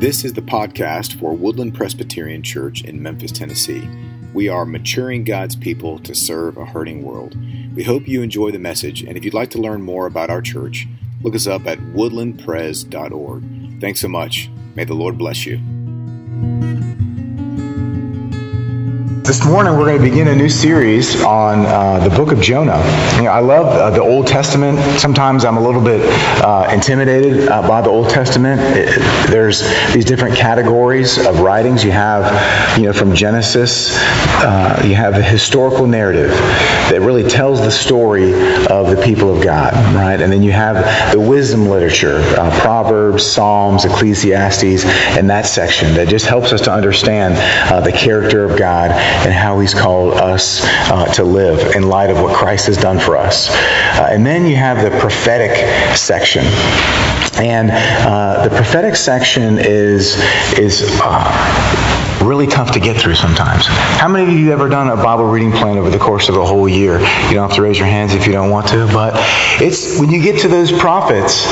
This is the podcast for Woodland Presbyterian Church in Memphis, Tennessee. We are maturing God's people to serve a hurting world. We hope you enjoy the message, and if you'd like to learn more about our church, look us up at woodlandpres.org. Thanks so much. May the Lord bless you. This morning, we're going to begin a new series on uh, the book of Jonah. You know, I love uh, the Old Testament. Sometimes I'm a little bit uh, intimidated uh, by the Old Testament. It, there's these different categories of writings. You have, you know, from Genesis, uh, you have a historical narrative that really tells the story of the people of God, right? And then you have the wisdom literature, uh, Proverbs, Psalms, Ecclesiastes, and that section that just helps us to understand the character of God and how he's called us uh, to live in light of what Christ has done for us. Uh, and then you have the prophetic section. And uh, the prophetic section is is uh, really tough to get through sometimes. How many of you ever done a Bible reading plan over the course of a whole year? You don't have to raise your hands if you don't want to, but it's when you get to those prophets,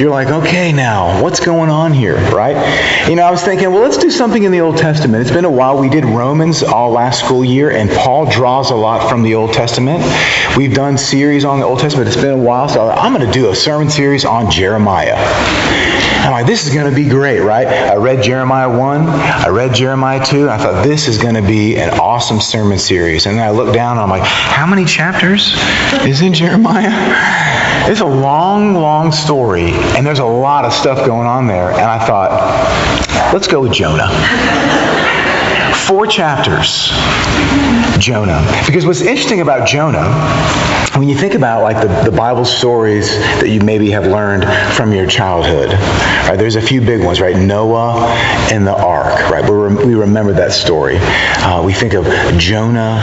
you're like, okay, now what's going on here, right? You know, I was thinking, well, let's do something in the Old Testament. It's been a while. We did Romans all last school year, and Paul draws a lot from the Old Testament. We've done series on the Old Testament. It's been a while, so I'm going to do a sermon series on Jeremiah. I'm like, this is going to be great, right? I read Jeremiah 1, I read Jeremiah 2, and I thought, this is going to be an awesome sermon series. And then I looked down and I'm like, how many chapters is in Jeremiah? It's a long, long story, and there's a lot of stuff going on there. And I thought, let's go with Jonah four chapters jonah. Because what's interesting about jonah when you think about like the, the bible stories that you maybe have learned from your childhood right there's a few big ones right? Noah and the ark right? We we remember that story. Uh, we think of jonah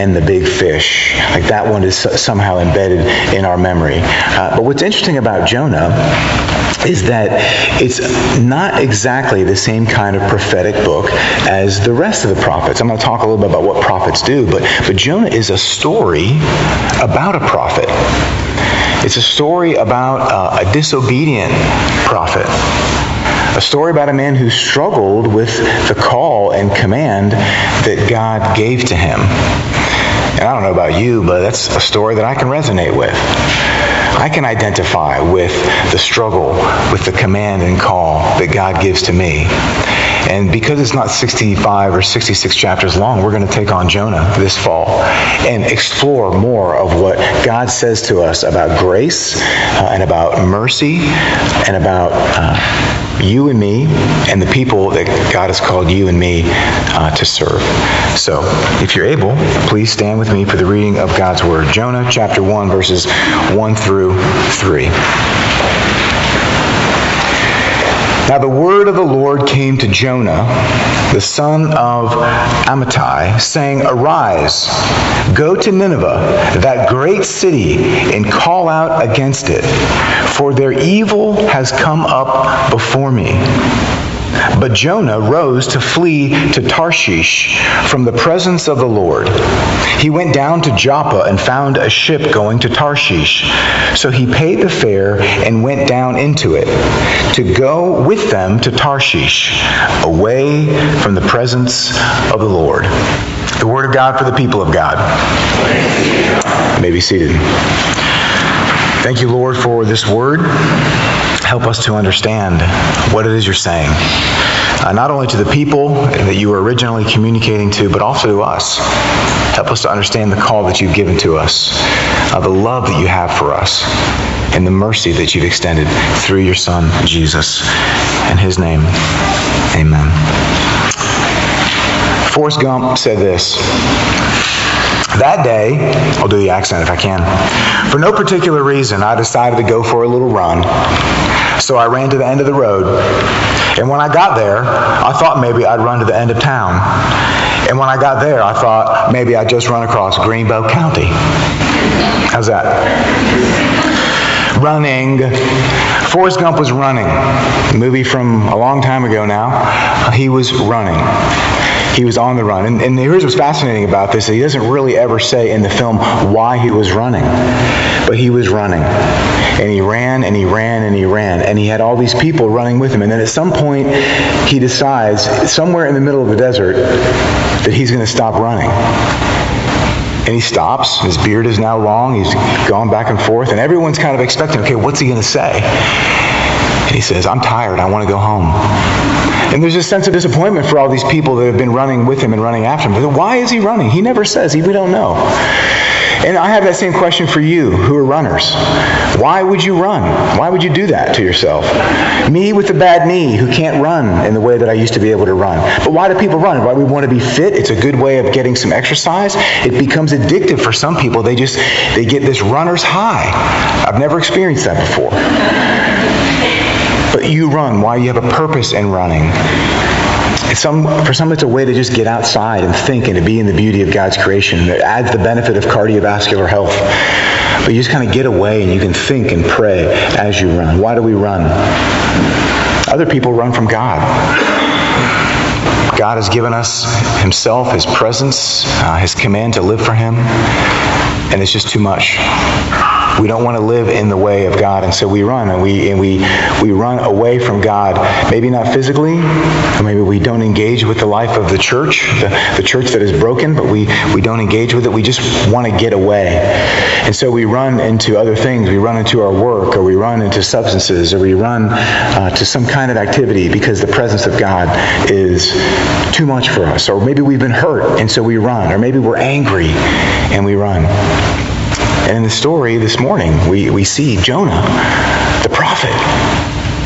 and the big fish. Like that one is somehow embedded in our memory. Uh, but what's interesting about jonah is that it's not exactly the same kind of prophetic book as the rest of the prophets. I'm going to talk a little bit about what prophets do, but, but Jonah is a story about a prophet. It's a story about uh, a disobedient prophet. A story about a man who struggled with the call and command that God gave to him. And I don't know about you, but that's a story that I can resonate with. I can identify with the struggle, with the command and call that God gives to me. And because it's not 65 or 66 chapters long, we're going to take on Jonah this fall and explore more of what God says to us about grace uh, and about mercy and about uh, you and me and the people that God has called you and me uh, to serve. So, if you're able, please stand with me for the reading of God's Word. Jonah chapter 1, verses 1 through 3. Now the word of the Lord came to Jonah, the son of Amittai, saying, Arise, go to Nineveh, that great city, and call out against it, for their evil has come up before me. But Jonah rose to flee to Tarshish from the presence of the Lord. He went down to Joppa and found a ship going to Tarshish. So he paid the fare and went down into it to go with them to Tarshish, away from the presence of the Lord. The word of God for the people of God. May be seated. Thank you, Lord, for this word help us to understand what it is you're saying. Uh, not only to the people that you were originally communicating to, but also to us. Help us to understand the call that you've given to us, uh, the love that you have for us, and the mercy that you've extended through your Son, Jesus. In his name, amen. Forrest Gump said this. That day, I'll do the accent if I can. For no particular reason, I decided to go for a little run. So I ran to the end of the road. And when I got there, I thought maybe I'd run to the end of town. And when I got there, I thought maybe I'd just run across Greenbow County. How's that? Running. Forrest Gump was running. A movie from a long time ago now. He was running. He was on the run. And, and here's what's fascinating about this. He doesn't really ever say in the film why he was running. But he was running. And he ran and he ran and he ran. And he had all these people running with him. And then at some point, he decides, somewhere in the middle of the desert, that he's going to stop running. And he stops. His beard is now long. He's gone back and forth. And everyone's kind of expecting, okay, what's he going to say? And he says, I'm tired. I want to go home. And there's a sense of disappointment for all these people that have been running with him and running after him. But why is he running? He never says. We don't know. And I have that same question for you who are runners. Why would you run? Why would you do that to yourself? Me with a bad knee who can't run in the way that I used to be able to run. But why do people run? Why we want to be fit? It's a good way of getting some exercise. It becomes addictive for some people. They just they get this runner's high. I've never experienced that before. You run. Why you have a purpose in running. Some, for some, it's a way to just get outside and think and to be in the beauty of God's creation. It adds the benefit of cardiovascular health. But you just kind of get away and you can think and pray as you run. Why do we run? Other people run from God. God has given us Himself, His presence, uh, His command to live for Him, and it's just too much. We don't want to live in the way of God, and so we run, and we and we we run away from God. Maybe not physically, or maybe we don't engage with the life of the church, the, the church that is broken, but we we don't engage with it. We just want to get away, and so we run into other things. We run into our work, or we run into substances, or we run uh, to some kind of activity because the presence of God is too much for us, or maybe we've been hurt, and so we run, or maybe we're angry, and we run. And in the story this morning, we, we see Jonah, the prophet,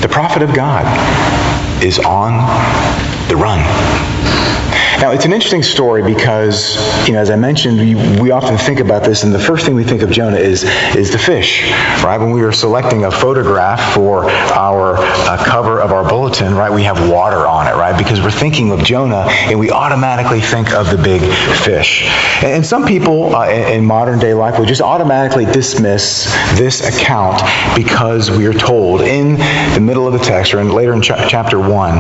the prophet of God, is on the run. Now, it's an interesting story because, you know, as I mentioned, we, we often think about this, and the first thing we think of Jonah is, is the fish, right? When we were selecting a photograph for our uh, cover of our bulletin, right, we have water on it, right? Because we're thinking of Jonah, and we automatically think of the big fish. And, and some people uh, in, in modern day life will just automatically dismiss this account because we are told in the middle of the text, or in, later in ch- chapter 1,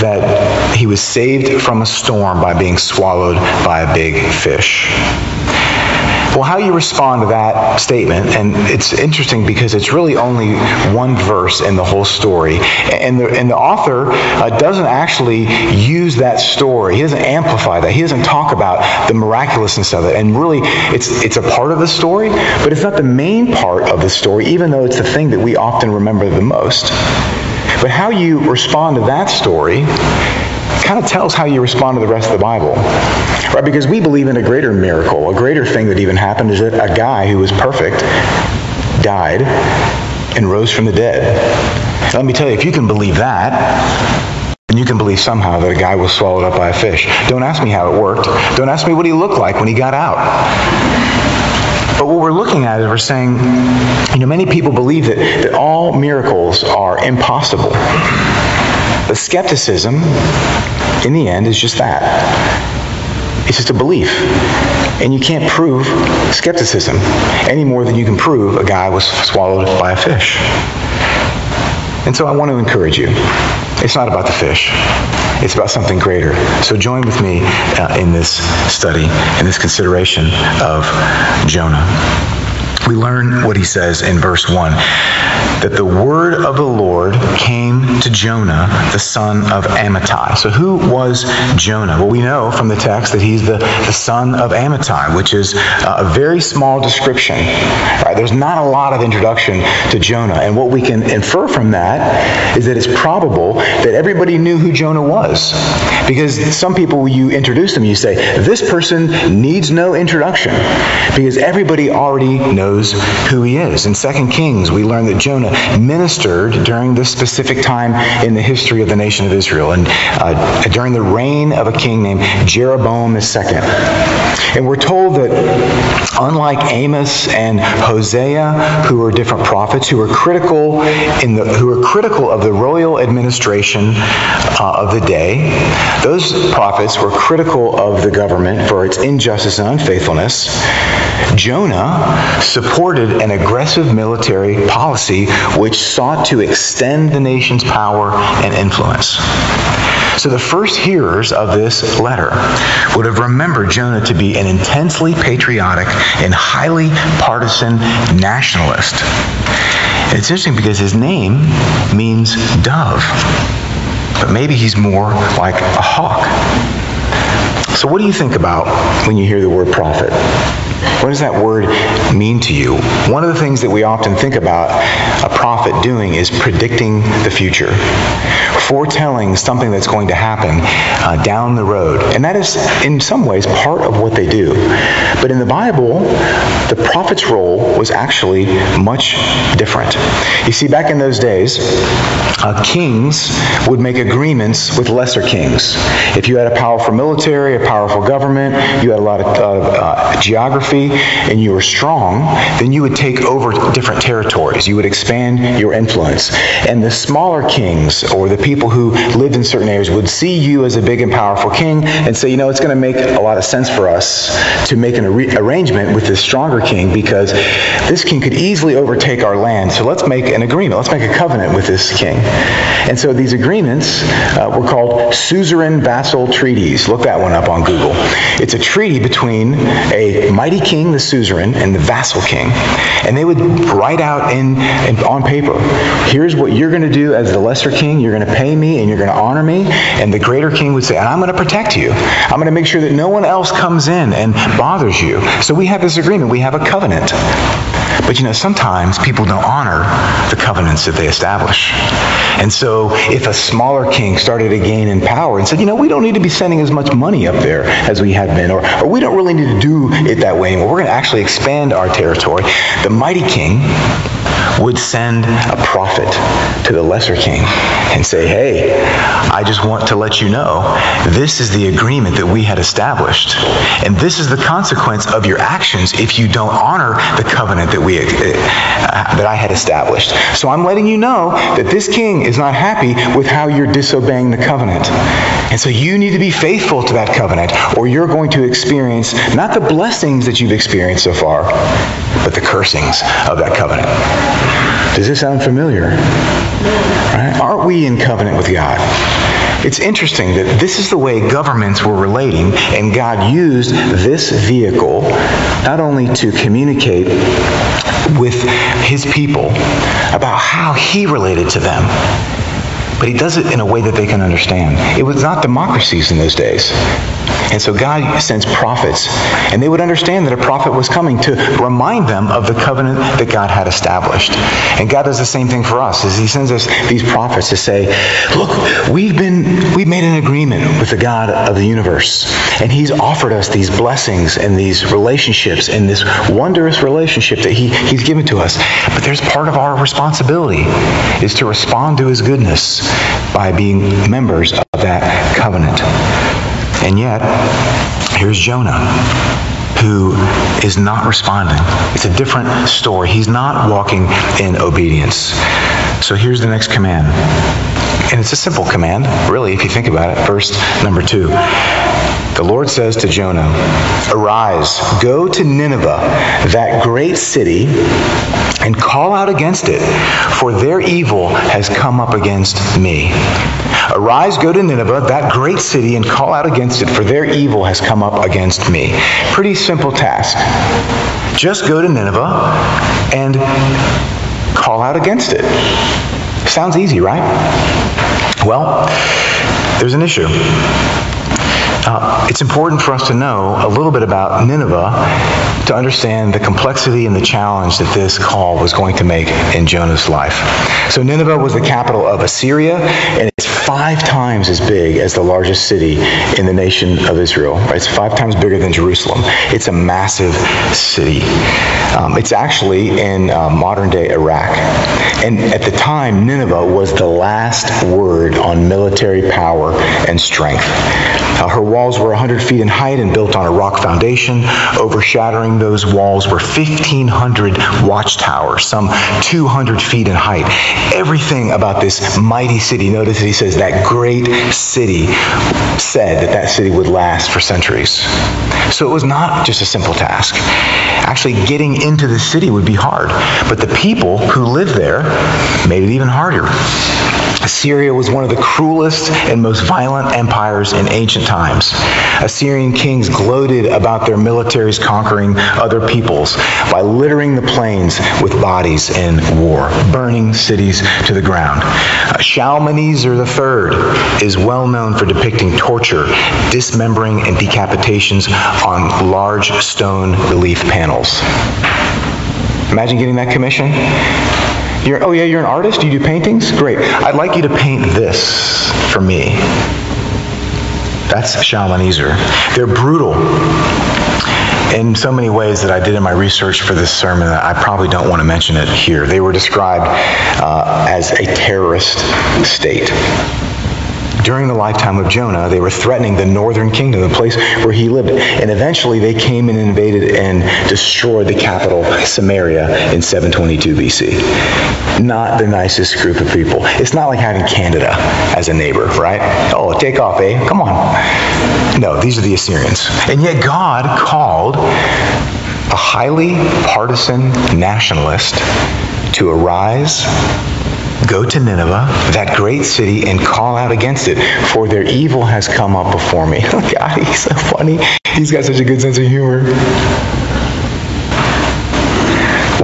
that he was saved from a storm by being swallowed by a big fish. Well, how you respond to that statement, and it's interesting because it's really only one verse in the whole story, and the, and the author uh, doesn't actually use that story. He doesn't amplify that. He doesn't talk about the miraculousness of it. And really, it's it's a part of the story, but it's not the main part of the story, even though it's the thing that we often remember the most. But how you respond to that story kind of tells how you respond to the rest of the Bible. Right? Because we believe in a greater miracle. A greater thing that even happened is that a guy who was perfect died and rose from the dead. Let me tell you, if you can believe that, then you can believe somehow that a guy was swallowed up by a fish. Don't ask me how it worked. Don't ask me what he looked like when he got out. But what we're looking at is we're saying, you know, many people believe that, that all miracles are impossible. But skepticism, in the end, is just that. It's just a belief. And you can't prove skepticism any more than you can prove a guy was swallowed by a fish. And so I want to encourage you. It's not about the fish. It's about something greater. So join with me uh, in this study, in this consideration of Jonah we learn what he says in verse 1 that the word of the Lord came to Jonah, the son of Amittai. So, who was Jonah? Well, we know from the text that he's the, the son of Amittai, which is a very small description. Right? There's not a lot of introduction to Jonah. And what we can infer from that is that it's probable that everybody knew who Jonah was. Because some people, when you introduce them, you say, this person needs no introduction. Because everybody already knows knows who he is. In 2 Kings, we learn that Jonah ministered during this specific time in the history of the nation of Israel, and uh, during the reign of a king named Jeroboam II. And we're told that unlike Amos and Hosea, who were different prophets who were critical in the who were critical of the royal administration uh, of the day, those prophets were critical of the government for its injustice and unfaithfulness. Jonah supported an aggressive military policy which sought to extend the nation's power and influence. So the first hearers of this letter would have remembered Jonah to be an intensely patriotic and highly partisan nationalist. And it's interesting because his name means dove, but maybe he's more like a hawk. So, what do you think about when you hear the word prophet? What does that word mean to you? One of the things that we often think about a prophet doing is predicting the future, foretelling something that's going to happen uh, down the road. And that is, in some ways, part of what they do. But in the Bible, the prophet's role was actually much different. You see, back in those days, uh, kings would make agreements with lesser kings. If you had a powerful military, a powerful government, you had a lot of uh, uh and you were strong, then you would take over different territories. You would expand your influence. And the smaller kings or the people who lived in certain areas would see you as a big and powerful king and say, you know, it's going to make a lot of sense for us to make an ar- arrangement with this stronger king because this king could easily overtake our land. So let's make an agreement. Let's make a covenant with this king. And so these agreements uh, were called suzerain vassal treaties. Look that one up on Google. It's a treaty between a mighty king king, the suzerain, and the vassal king. And they would write out in, in on paper, here's what you're going to do as the lesser king. You're going to pay me and you're going to honor me. And the greater king would say, and I'm going to protect you. I'm going to make sure that no one else comes in and bothers you. So we have this agreement. We have a covenant. But you know, sometimes people don't honor the covenants that they establish. And so if a smaller king started to gain in power and said, you know, we don't need to be sending as much money up there as we have been, or, or we don't really need to do it that way anymore. We're going to actually expand our territory. The mighty king would send a prophet to the lesser king and say, Hey, I just want to let you know this is the agreement that we had established. And this is the consequence of your actions if you don't honor the covenant that we uh, that I had established. So I'm letting you know that this king is not happy with how you're disobeying the covenant. And so you need to be faithful to that covenant or you're going to experience not the blessings that you've experienced so far, but the cursings of that covenant. Does this sound familiar? Right? Aren't we in covenant with God? It's interesting that this is the way governments were relating, and God used this vehicle not only to communicate with his people about how he related to them, but he does it in a way that they can understand. It was not democracies in those days. And so God sends prophets, and they would understand that a prophet was coming to remind them of the covenant that God had established. And God does the same thing for us, as He sends us these prophets to say, "Look, we've been we've made an agreement with the God of the universe, and He's offered us these blessings and these relationships and this wondrous relationship that He He's given to us. But there's part of our responsibility is to respond to His goodness by being members of that covenant." And yet, here's Jonah who is not responding. It's a different story. He's not walking in obedience. So here's the next command. And it's a simple command, really, if you think about it. Verse number two. The Lord says to Jonah, Arise, go to Nineveh, that great city, and call out against it, for their evil has come up against me. Arise, go to Nineveh, that great city, and call out against it, for their evil has come up against me. Pretty simple task. Just go to Nineveh and call out against it. Sounds easy, right? Well, there's an issue. Uh, it's important for us to know a little bit about Nineveh to understand the complexity and the challenge that this call was going to make in Jonah's life. So, Nineveh was the capital of Assyria, and it's five times as big as the largest city in the nation of Israel. Right? It's five times bigger than Jerusalem. It's a massive city. Um, it's actually in uh, modern day Iraq. And at the time, Nineveh was the last word on military power and strength. Uh, her walls were 100 feet in height and built on a rock foundation. Overshadowing those walls were 1,500 watchtowers, some 200 feet in height. Everything about this mighty city, notice that he says that great city, said that that city would last for centuries. So it was not just a simple task. Actually, getting into the city would be hard, but the people who lived there made it even harder. Assyria was one of the cruelest and most violent empires in ancient times. Assyrian kings gloated about their militaries conquering other peoples by littering the plains with bodies in war, burning cities to the ground. Shalmaneser III is well known for depicting torture, dismembering, and decapitations on large stone relief panels. Imagine getting that commission. You're, oh, yeah, you're an artist? You do paintings? Great. I'd like you to paint this for me. That's Shalmaneser. They're brutal in so many ways that I did in my research for this sermon that I probably don't want to mention it here. They were described uh, as a terrorist state during the lifetime of Jonah, they were threatening the northern kingdom, the place where he lived. And eventually they came and invaded and destroyed the capital, Samaria, in 722 BC. Not the nicest group of people. It's not like having Canada as a neighbor, right? Oh, take off, eh? Come on. No, these are the Assyrians. And yet God called a highly partisan nationalist to arise Go to Nineveh, that great city, and call out against it, for their evil has come up before me. Oh God, he's so funny. He's got such a good sense of humor.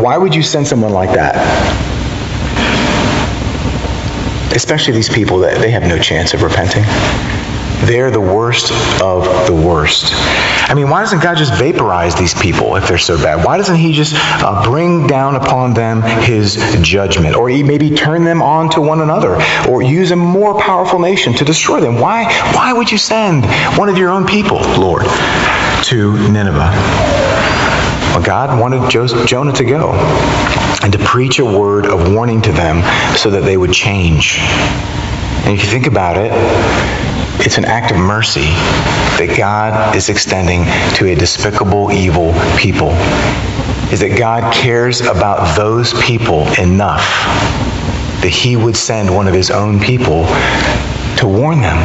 Why would you send someone like that? Especially these people that they have no chance of repenting. They're the worst of the worst. I mean, why doesn't God just vaporize these people if they're so bad? Why doesn't He just uh, bring down upon them His judgment? Or He maybe turn them on to one another? Or use a more powerful nation to destroy them? Why, why would you send one of your own people, Lord, to Nineveh? Well, God wanted Jonah to go and to preach a word of warning to them so that they would change. And if you think about it, it's an act of mercy that God is extending to a despicable, evil people. Is that God cares about those people enough that He would send one of His own people to warn them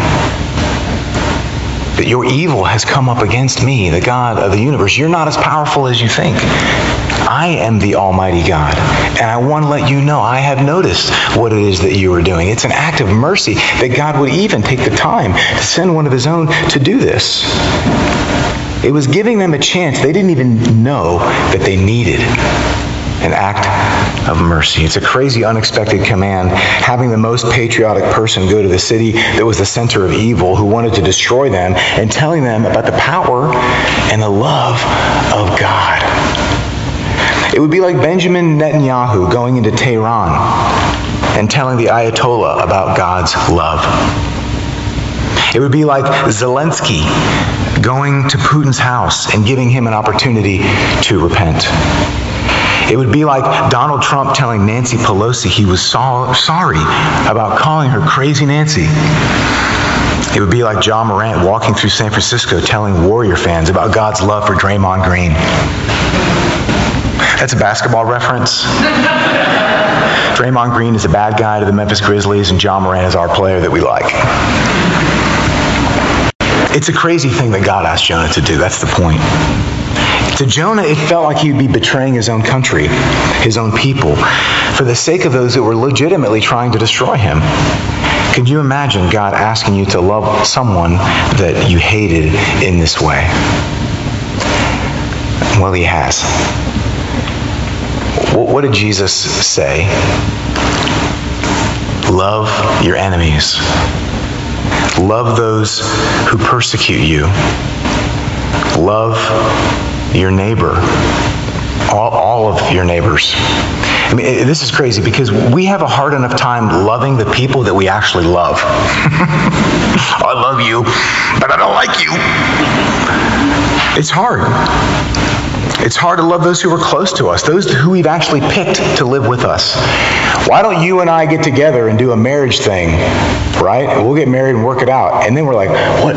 that your evil has come up against me, the God of the universe. You're not as powerful as you think. I am the Almighty God. And I want to let you know I have noticed what it is that you are doing. It's an act of mercy that God would even take the time to send one of his own to do this. It was giving them a chance they didn't even know that they needed an act of mercy. It's a crazy, unexpected command, having the most patriotic person go to the city that was the center of evil, who wanted to destroy them, and telling them about the power and the love of God. It would be like Benjamin Netanyahu going into Tehran and telling the Ayatollah about God's love. It would be like Zelensky going to Putin's house and giving him an opportunity to repent. It would be like Donald Trump telling Nancy Pelosi he was so- sorry about calling her crazy Nancy. It would be like Ja Morant walking through San Francisco telling Warrior fans about God's love for Draymond Green. That's a basketball reference. Draymond Green is a bad guy to the Memphis Grizzlies, and Ja Morant is our player that we like. It's a crazy thing that God asked Jonah to do. That's the point. To Jonah, it felt like he would be betraying his own country, his own people, for the sake of those that were legitimately trying to destroy him. Could you imagine God asking you to love someone that you hated in this way? Well, he has. What did Jesus say? Love your enemies. Love those who persecute you. Love your neighbor. All, all of your neighbors. I mean, eh, this is crazy because we have a hard enough time loving the people that we actually love. I love you, but I don't like you. It's hard. It's hard to love those who are close to us, those who we've actually picked to live with us. Why don't you and I get together and do a marriage thing, right? We'll get married and work it out. And then we're like, what?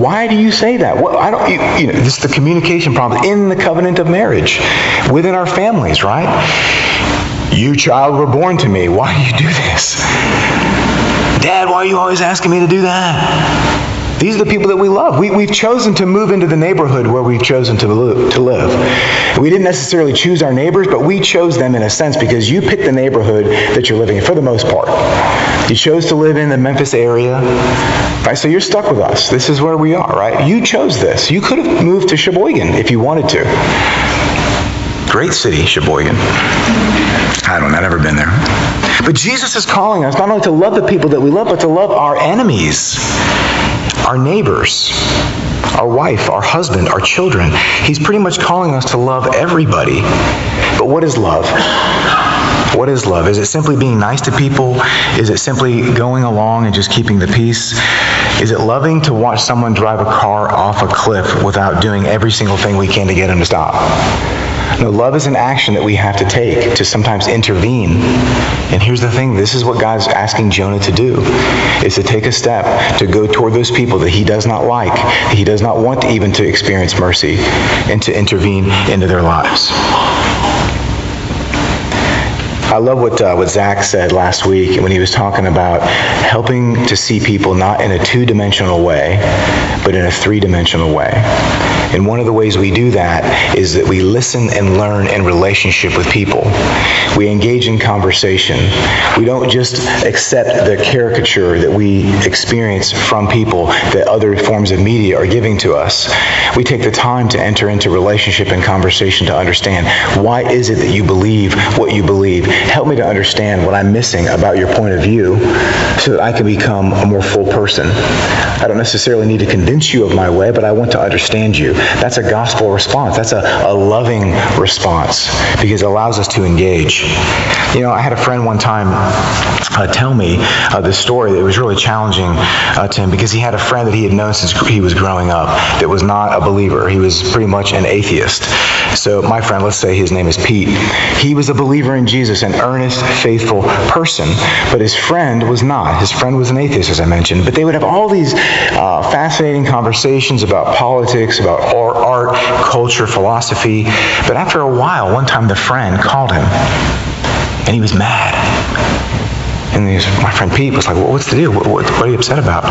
Why do you say that? What? I don't. You, you know, this is the communication problem in the covenant of marriage, within our families, right? You child were born to me. Why do you do this? Dad, why are you always asking me to do that? These are the people that we love. We, we've chosen to move into the neighborhood where we've chosen to live, to live. We didn't necessarily choose our neighbors, but we chose them in a sense because you picked the neighborhood that you're living in for the most part. You chose to live in the Memphis area. Right? So you're stuck with us. This is where we are, right? You chose this. You could have moved to Sheboygan if you wanted to. Great city, Sheboygan. I don't know, I've never been there. But Jesus is calling us not only to love the people that we love, but to love our enemies, our neighbors, our wife, our husband, our children. He's pretty much calling us to love everybody. But what is love? What is love? Is it simply being nice to people? Is it simply going along and just keeping the peace? Is it loving to watch someone drive a car off a cliff without doing every single thing we can to get them to stop? No, love is an action that we have to take to sometimes intervene. And here's the thing this is what God's asking Jonah to do is to take a step to go toward those people that he does not like, that he does not want even to experience mercy, and to intervene into their lives. I love what uh, what Zach said last week when he was talking about helping to see people not in a two-dimensional way, but in a three-dimensional way. And one of the ways we do that is that we listen and learn in relationship with people. We engage in conversation. We don't just accept the caricature that we experience from people that other forms of media are giving to us. We take the time to enter into relationship and conversation to understand why is it that you believe what you believe Help me to understand what I'm missing about your point of view so that I can become a more full person. I don't necessarily need to convince you of my way, but I want to understand you. That's a gospel response. That's a, a loving response because it allows us to engage. You know, I had a friend one time uh, tell me uh, this story that was really challenging uh, to him because he had a friend that he had known since he was growing up that was not a believer. He was pretty much an atheist. So, my friend, let's say his name is Pete, he was a believer in Jesus an earnest, faithful person. But his friend was not. His friend was an atheist, as I mentioned. But they would have all these uh, fascinating conversations about politics, about art, culture, philosophy. But after a while, one time the friend called him, and he was mad. And my friend Pete was like, well, what's the deal? What, what, what, are you upset about?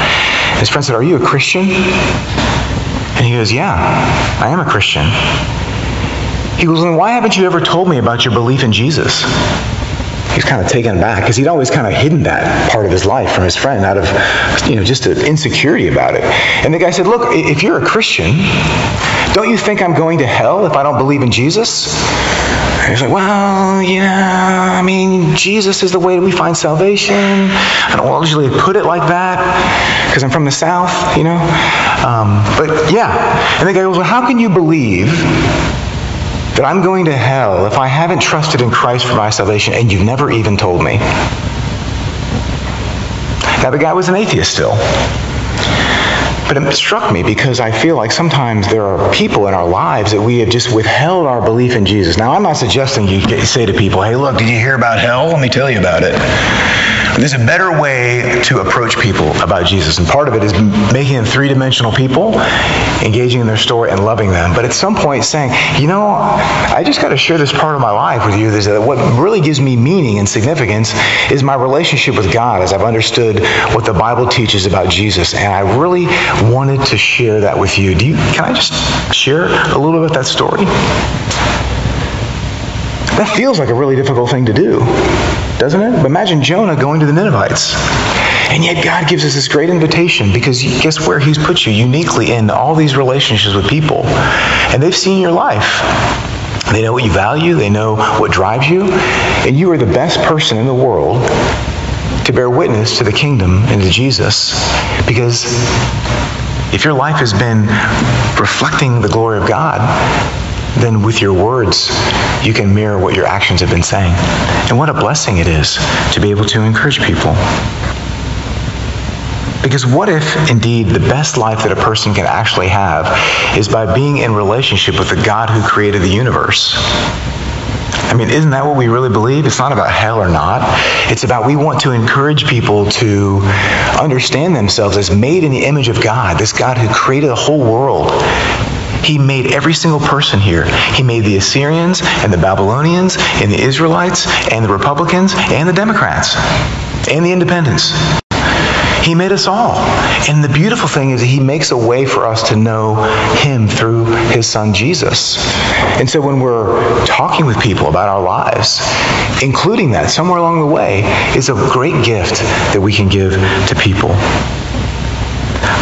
His friend said, are you a Christian? And he goes, yeah, I am a Christian. He goes, then why haven't you ever told me about your belief in Jesus? he's kind of taken aback because he'd always kind of hidden that part of his life from his friend out of, you know, just an insecurity about it. And the guy said, Look, if you're a Christian, don't you think I'm going to hell if I don't believe in Jesus? And he's like, Well, you know, I mean, Jesus is the way we find salvation. I don't usually put it like that because I'm from the South, you know. Um, but yeah. And the guy goes, Well, how can you believe that I'm going to hell if I haven't trusted in Christ for my salvation and you've never even told me. Now, the guy was an atheist still. But it struck me because I feel like sometimes there are people in our lives that we have just withheld our belief in Jesus. Now, I'm not suggesting you say to people, hey, look, did you hear about hell? Let me tell you about it. There's a better way to approach people about Jesus, and part of it is making them three dimensional people, engaging in their story and loving them. But at some point, saying, you know, I just got to share this part of my life with you. That what really gives me meaning and significance is my relationship with God as I've understood what the Bible teaches about Jesus. And I really wanted to share that with you. Do you can I just share a little bit of that story? That feels like a really difficult thing to do doesn't it? But imagine Jonah going to the Ninevites. And yet God gives us this great invitation because guess where He's put you uniquely in all these relationships with people. And they've seen your life. They know what you value, they know what drives you, and you are the best person in the world to bear witness to the kingdom and to Jesus because if your life has been reflecting the glory of God, then with your words, you can mirror what your actions have been saying. And what a blessing it is to be able to encourage people. Because what if, indeed, the best life that a person can actually have is by being in relationship with the God who created the universe? I mean, isn't that what we really believe? It's not about hell or not. It's about we want to encourage people to understand themselves as made in the image of God, this God who created the whole world he made every single person here. He made the Assyrians and the Babylonians and the Israelites and the Republicans and the Democrats and the independents. He made us all. And the beautiful thing is that He makes a way for us to know Him through His Son Jesus. And so when we're talking with people about our lives, including that somewhere along the way is a great gift that we can give to people.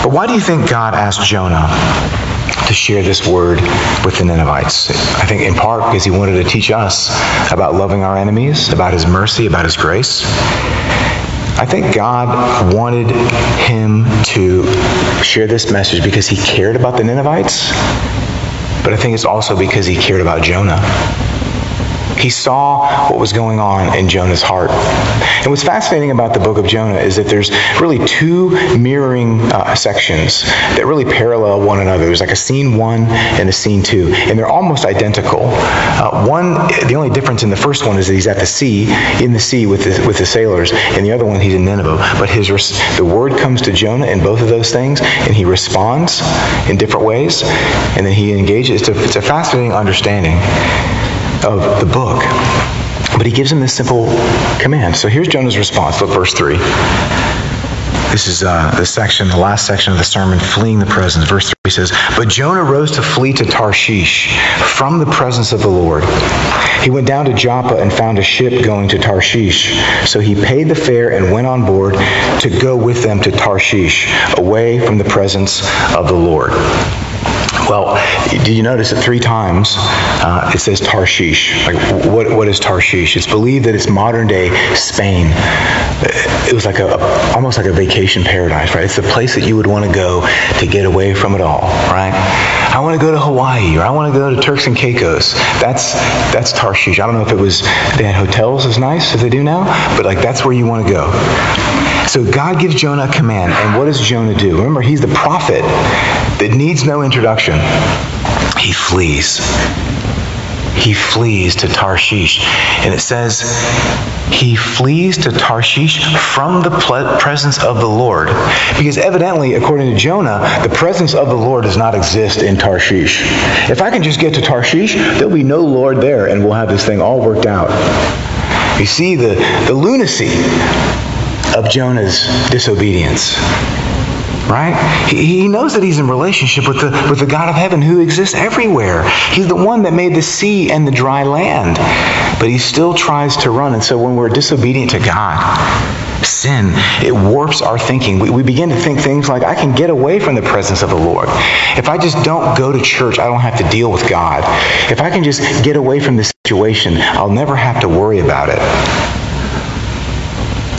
But why do you think God asked Jonah to share this word with the Ninevites. I think in part because he wanted to teach us about loving our enemies, about his mercy, about his grace. I think God wanted him to share this message because he cared about the Ninevites, but I think it's also because he cared about Jonah. He saw what was going on in Jonah's heart. And what's fascinating about the book of Jonah is that there's really two mirroring uh, sections that really parallel one another. There's like a scene one and a scene two, and they're almost identical. Uh, one, the only difference in the first one is that he's at the sea, in the sea with the, with the sailors, and the other one he's in Nineveh. But his the word comes to Jonah in both of those things, and he responds in different ways, and then he engages. It's a, it's a fascinating understanding of the book. But he gives him this simple command. So here's Jonah's response. Look, verse 3. This is uh, the section, the last section of the sermon, fleeing the presence. Verse 3 says, But Jonah rose to flee to Tarshish from the presence of the Lord. He went down to Joppa and found a ship going to Tarshish. So he paid the fare and went on board to go with them to Tarshish, away from the presence of the Lord. Well, did you notice that three times uh, it says Tarshish? Like, what, what is Tarshish? It's believed that it's modern day Spain. It was like a, a almost like a vacation paradise, right? It's the place that you would want to go to get away from it all, right? I want to go to Hawaii or I want to go to Turks and Caicos. That's that's Tarshish. I don't know if it was they had hotels as nice as they do now, but like that's where you want to go. So God gives Jonah a command, and what does Jonah do? Remember, he's the prophet that needs no introduction. He flees. He flees to Tarshish. And it says, he flees to Tarshish from the presence of the Lord. Because evidently, according to Jonah, the presence of the Lord does not exist in Tarshish. If I can just get to Tarshish, there'll be no Lord there, and we'll have this thing all worked out. You see the, the lunacy of Jonah's disobedience. Right? He knows that he's in relationship with the, with the God of heaven who exists everywhere. He's the one that made the sea and the dry land. But he still tries to run. And so when we're disobedient to God, sin, it warps our thinking. We, we begin to think things like, I can get away from the presence of the Lord. If I just don't go to church, I don't have to deal with God. If I can just get away from this situation, I'll never have to worry about it.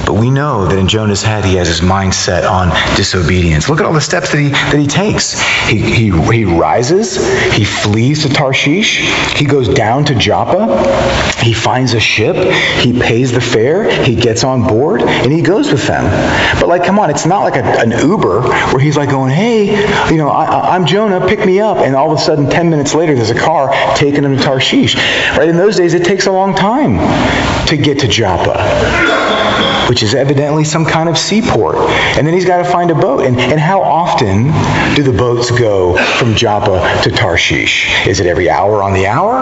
But we know that in Jonah's head, he has his mind set on disobedience. Look at all the steps that he, that he takes. He, he, he rises, he flees to Tarshish, he goes down to Joppa, he finds a ship, he pays the fare, he gets on board, and he goes with them. But, like, come on, it's not like a, an Uber where he's like going, hey, you know, I, I'm Jonah, pick me up. And all of a sudden, 10 minutes later, there's a car taking him to Tarshish. Right? In those days, it takes a long time to get to Joppa which is evidently some kind of seaport. And then he's got to find a boat. And, and how often do the boats go from Joppa to Tarshish? Is it every hour on the hour?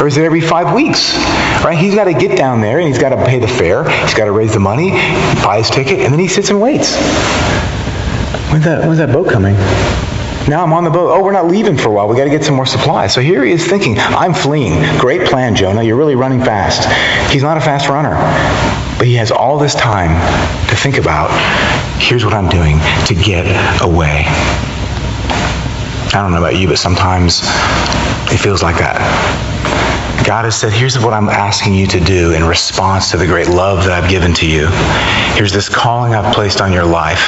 Or is it every five weeks? Right? He's got to get down there and he's got to pay the fare. He's got to raise the money, buy his ticket, and then he sits and waits. When's that, when's that boat coming? Now I'm on the boat. Oh, we're not leaving for a while. We got to get some more supplies. So here he is thinking, I'm fleeing. Great plan, Jonah. You're really running fast. He's not a fast runner. But he has all this time to think about here's what I'm doing to get away. I don't know about you, but sometimes it feels like that. God has said, Here's what I'm asking you to do in response to the great love that I've given to you. Here's this calling I've placed on your life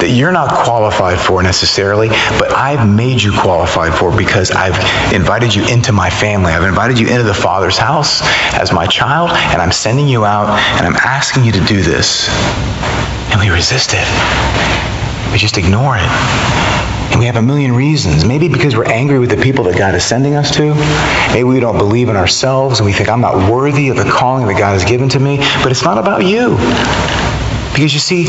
that you're not qualified for necessarily, but I've made you qualified for because I've invited you into my family. I've invited you into the Father's house as my child, and I'm sending you out, and I'm asking you to do this. And we resist it. We just ignore it. And we have a million reasons. Maybe because we're angry with the people that God is sending us to. Maybe we don't believe in ourselves and we think, I'm not worthy of the calling that God has given to me. But it's not about you. Because you see,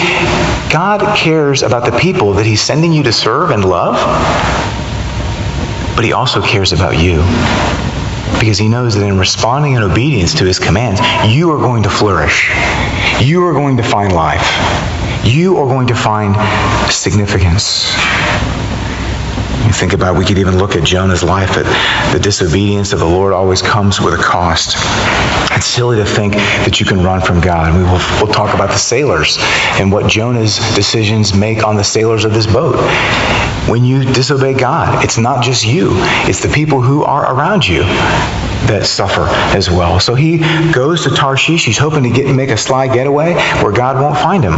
God cares about the people that He's sending you to serve and love, but He also cares about you. Because He knows that in responding in obedience to His commands, you are going to flourish. You are going to find life. you are going to find significance. You think about, we could even look at Jonah's life, that the disobedience of the Lord always comes with a cost. It's silly to think that you can run from God. We will we'll talk about the sailors and what Jonah's decisions make on the sailors of this boat. When you disobey God, it's not just you, it's the people who are around you that suffer as well. So he goes to Tarshish. He's hoping to get make a sly getaway where God won't find him.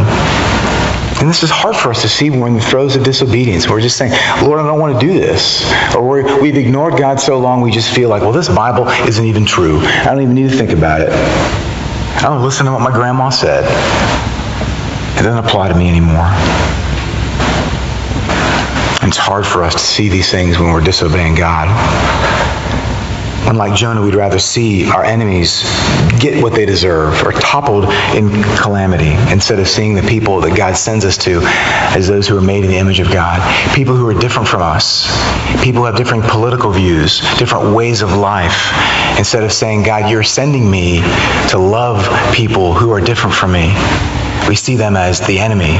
And this is hard for us to see when the throes of disobedience. We're just saying, Lord, I don't want to do this. Or we have ignored God so long we just feel like, well, this Bible isn't even true. I don't even need to think about it. I don't listen to what my grandma said. It doesn't apply to me anymore. It's hard for us to see these things when we're disobeying God. Unlike Jonah, we'd rather see our enemies get what they deserve or toppled in calamity instead of seeing the people that God sends us to as those who are made in the image of God. People who are different from us. People who have different political views, different ways of life. Instead of saying, God, you're sending me to love people who are different from me. We see them as the enemy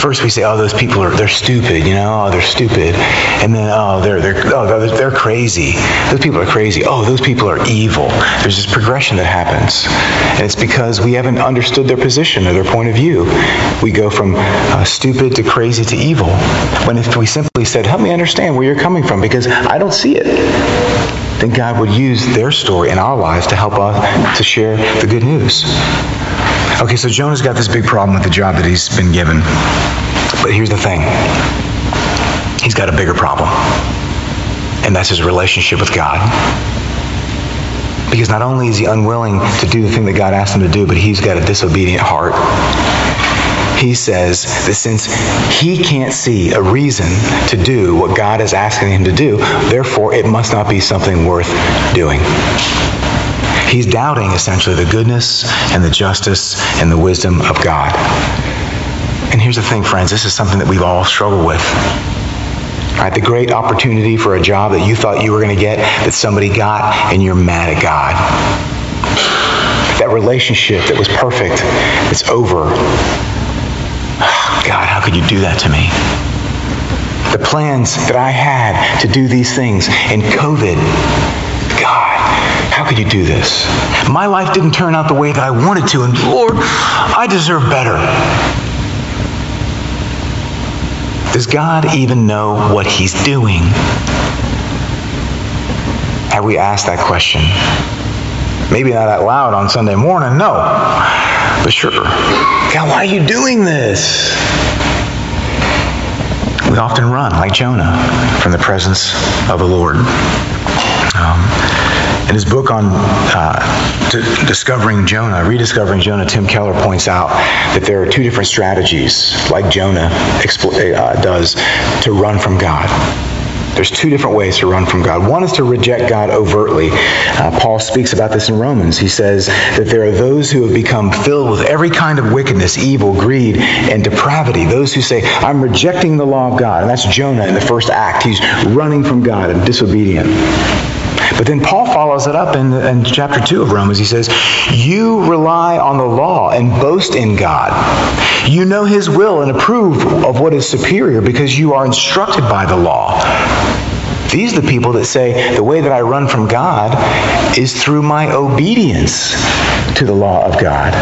first we say, oh, those people are they're stupid, you know, oh, they're stupid, and then oh, they're they're oh, they're, they're crazy. Those people are crazy. Oh, those people are evil. There's this progression that happens, and it's because we haven't understood their position or their point of view. We go from uh, stupid to crazy to evil. When if we simply said, help me understand where you're coming from, because I don't see it then God would use their story in our lives to help us to share the good news. Okay, so Jonah's got this big problem with the job that he's been given. But here's the thing he's got a bigger problem, and that's his relationship with God. Because not only is he unwilling to do the thing that God asked him to do, but he's got a disobedient heart. He says that since he can't see a reason to do what God is asking him to do, therefore it must not be something worth doing. He's doubting essentially the goodness and the justice and the wisdom of God. And here's the thing, friends, this is something that we've all struggled with. Right, the great opportunity for a job that you thought you were going to get that somebody got and you're mad at God. That relationship that was perfect, it's over. God, how could you do that to me? The plans that I had to do these things in COVID, God, how could you do this? My life didn't turn out the way that I wanted to, and Lord, I deserve better. Does God even know what He's doing? Have we asked that question? Maybe not out loud on Sunday morning, no. But sure. God, why are you doing this? We often run, like Jonah, from the presence of the Lord. Um, in his book on uh, discovering Jonah, rediscovering Jonah, Tim Keller points out that there are two different strategies, like Jonah uh, does, to run from God. There's two different ways to run from God. One is to reject God overtly. Uh, Paul speaks about this in Romans. He says that there are those who have become filled with every kind of wickedness, evil, greed, and depravity. Those who say, I'm rejecting the law of God. And that's Jonah in the first act. He's running from God and disobedient. But then Paul follows it up in, in chapter 2 of Romans. He says, You rely on the law and boast in God. You know his will and approve of what is superior because you are instructed by the law. These are the people that say the way that I run from God is through my obedience to the law of God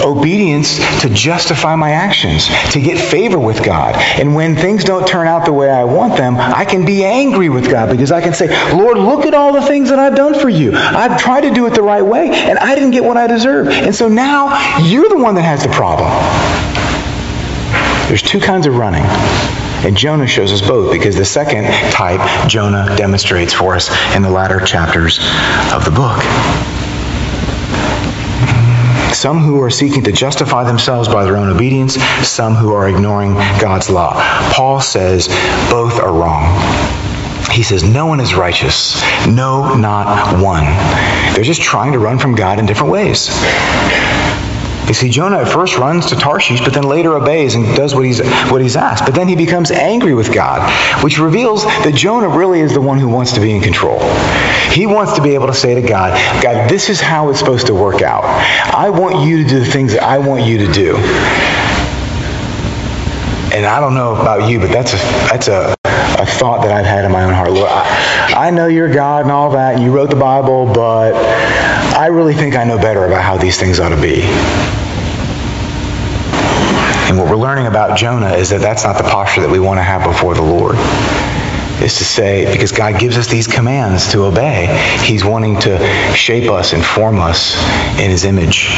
obedience to justify my actions, to get favor with God. And when things don't turn out the way I want them, I can be angry with God because I can say, Lord, look at all the things that I've done for you. I've tried to do it the right way, and I didn't get what I deserve. And so now you're the one that has the problem. There's two kinds of running. And Jonah shows us both because the second type Jonah demonstrates for us in the latter chapters of the book. Some who are seeking to justify themselves by their own obedience, some who are ignoring God's law. Paul says both are wrong. He says, No one is righteous. No, not one. They're just trying to run from God in different ways. You see, Jonah at first runs to Tarshish, but then later obeys and does what he's, what he's asked. But then he becomes angry with God, which reveals that Jonah really is the one who wants to be in control. He wants to be able to say to God, God, this is how it's supposed to work out. I want you to do the things that I want you to do. And I don't know about you, but that's a, that's a, a thought that I've had in my own heart. Lord, I, I know you're God and all that, and you wrote the Bible, but I really think I know better about how these things ought to be. And what we're learning about Jonah is that that's not the posture that we want to have before the Lord. Is to say, because God gives us these commands to obey, He's wanting to shape us and form us in His image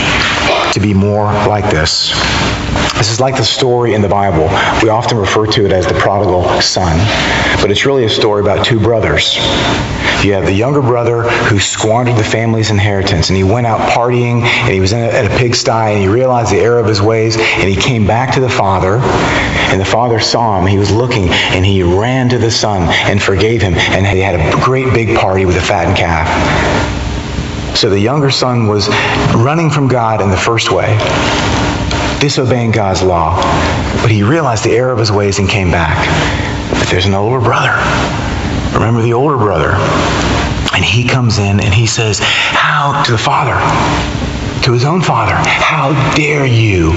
to be more like this. This is like the story in the Bible. We often refer to it as the prodigal son, but it's really a story about two brothers. You have the younger brother who squandered the family's inheritance, and he went out partying, and he was a, at a pigsty, and he realized the error of his ways, and he came back to the father, and the father saw him. He was looking, and he ran to the son and forgave him, and he had a great big party with a fattened calf. So the younger son was running from God in the first way, disobeying God's law. But he realized the error of his ways and came back. But there's an older brother. Remember the older brother. And he comes in and he says, How, to the father, to his own father, how dare you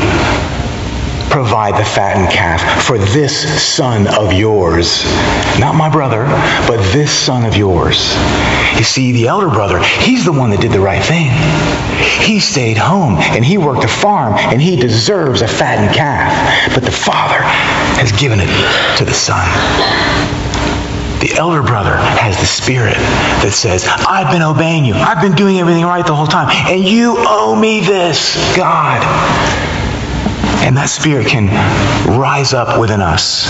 provide the fattened calf for this son of yours. Not my brother, but this son of yours. You see, the elder brother, he's the one that did the right thing. He stayed home and he worked a farm and he deserves a fattened calf. But the father has given it to the son. The elder brother has the spirit that says, I've been obeying you. I've been doing everything right the whole time. And you owe me this, God. And that spirit can rise up within us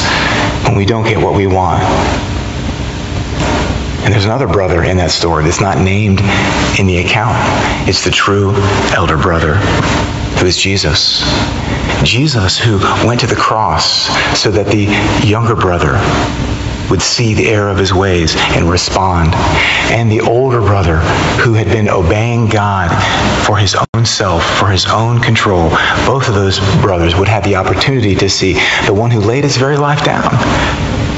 when we don't get what we want. And there's another brother in that story that's not named in the account. It's the true elder brother, who is Jesus. Jesus, who went to the cross so that the younger brother would see the error of his ways and respond. And the older brother, who had been obeying God for his own self, for his own control, both of those brothers would have the opportunity to see the one who laid his very life down.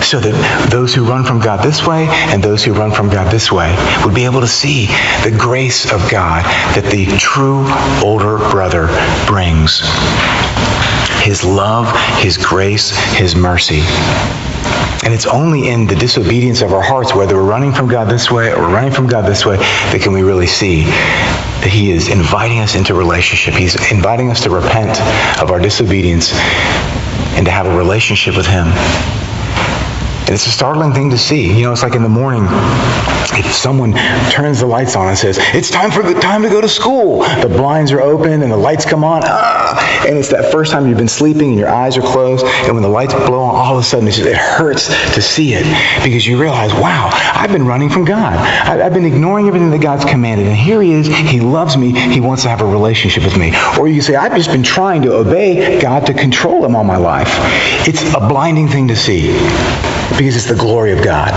So that those who run from God this way and those who run from God this way would be able to see the grace of God that the true older brother brings. His love, His grace, His mercy. And it's only in the disobedience of our hearts, whether we're running from God this way or running from God this way, that can we really see that He is inviting us into relationship. He's inviting us to repent of our disobedience and to have a relationship with Him. And it's a startling thing to see. You know, it's like in the morning, if someone turns the lights on and says, "It's time for the time to go to school," the blinds are open and the lights come on, ah, and it's that first time you've been sleeping and your eyes are closed, and when the lights blow on, all of a sudden just, it hurts to see it because you realize, "Wow, I've been running from God. I've been ignoring everything that God's commanded, and here He is. He loves me. He wants to have a relationship with me." Or you say, "I've just been trying to obey God to control Him all my life." It's a blinding thing to see because it's the glory of God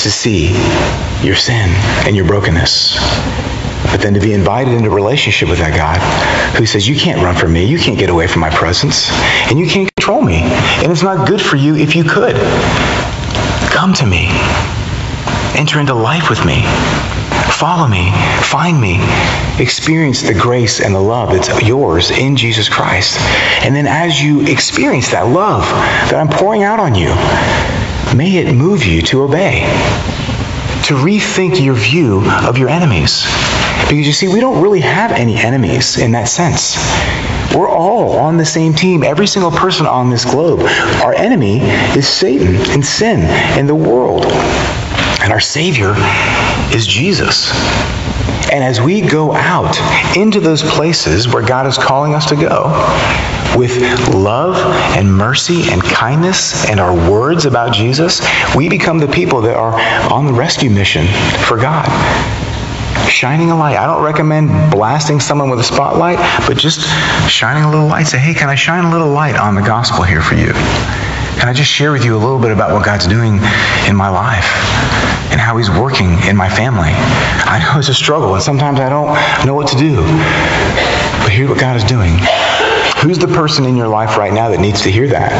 to see your sin and your brokenness. But then to be invited into relationship with that God who says, You can't run from me. You can't get away from my presence. And you can't control me. And it's not good for you if you could. Come to me. Enter into life with me. Follow me. Find me. Experience the grace and the love that's yours in Jesus Christ. And then as you experience that love that I'm pouring out on you, may it move you to obey, to rethink your view of your enemies. Because you see, we don't really have any enemies in that sense. We're all on the same team, every single person on this globe. Our enemy is Satan and sin and the world. And our Savior is Jesus. And as we go out into those places where God is calling us to go, with love and mercy and kindness and our words about Jesus, we become the people that are on the rescue mission for God. Shining a light. I don't recommend blasting someone with a spotlight, but just shining a little light. Say, hey, can I shine a little light on the gospel here for you? Can I just share with you a little bit about what God's doing in my life and how He's working in my family? I know it's a struggle, and sometimes I don't know what to do But here's what God is doing? Who's the person in your life right now that needs to hear that?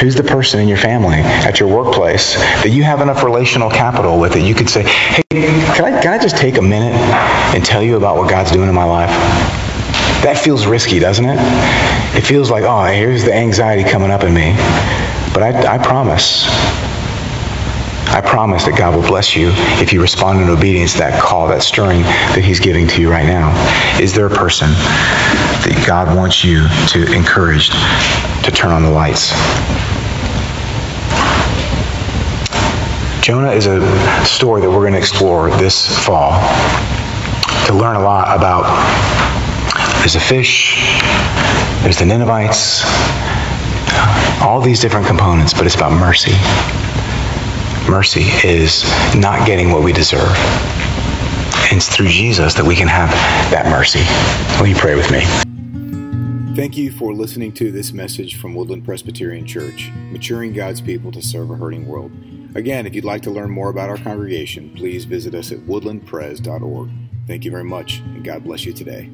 Who's the person in your family, at your workplace, that you have enough relational capital with that you could say, hey, can I, can I just take a minute and tell you about what God's doing in my life? That feels risky, doesn't it? It feels like, oh, here's the anxiety coming up in me. But I, I promise, I promise that God will bless you if you respond in obedience to that call, that stirring that He's giving to you right now. Is there a person that God wants you to encourage to turn on the lights? Jonah is a story that we're going to explore this fall to learn a lot about. There's a fish, there's the Ninevites, all these different components, but it's about mercy. Mercy is not getting what we deserve. And it's through Jesus that we can have that mercy. Will you pray with me? Thank you for listening to this message from Woodland Presbyterian Church, maturing God's people to serve a hurting world. Again, if you'd like to learn more about our congregation, please visit us at woodlandpres.org. Thank you very much, and God bless you today.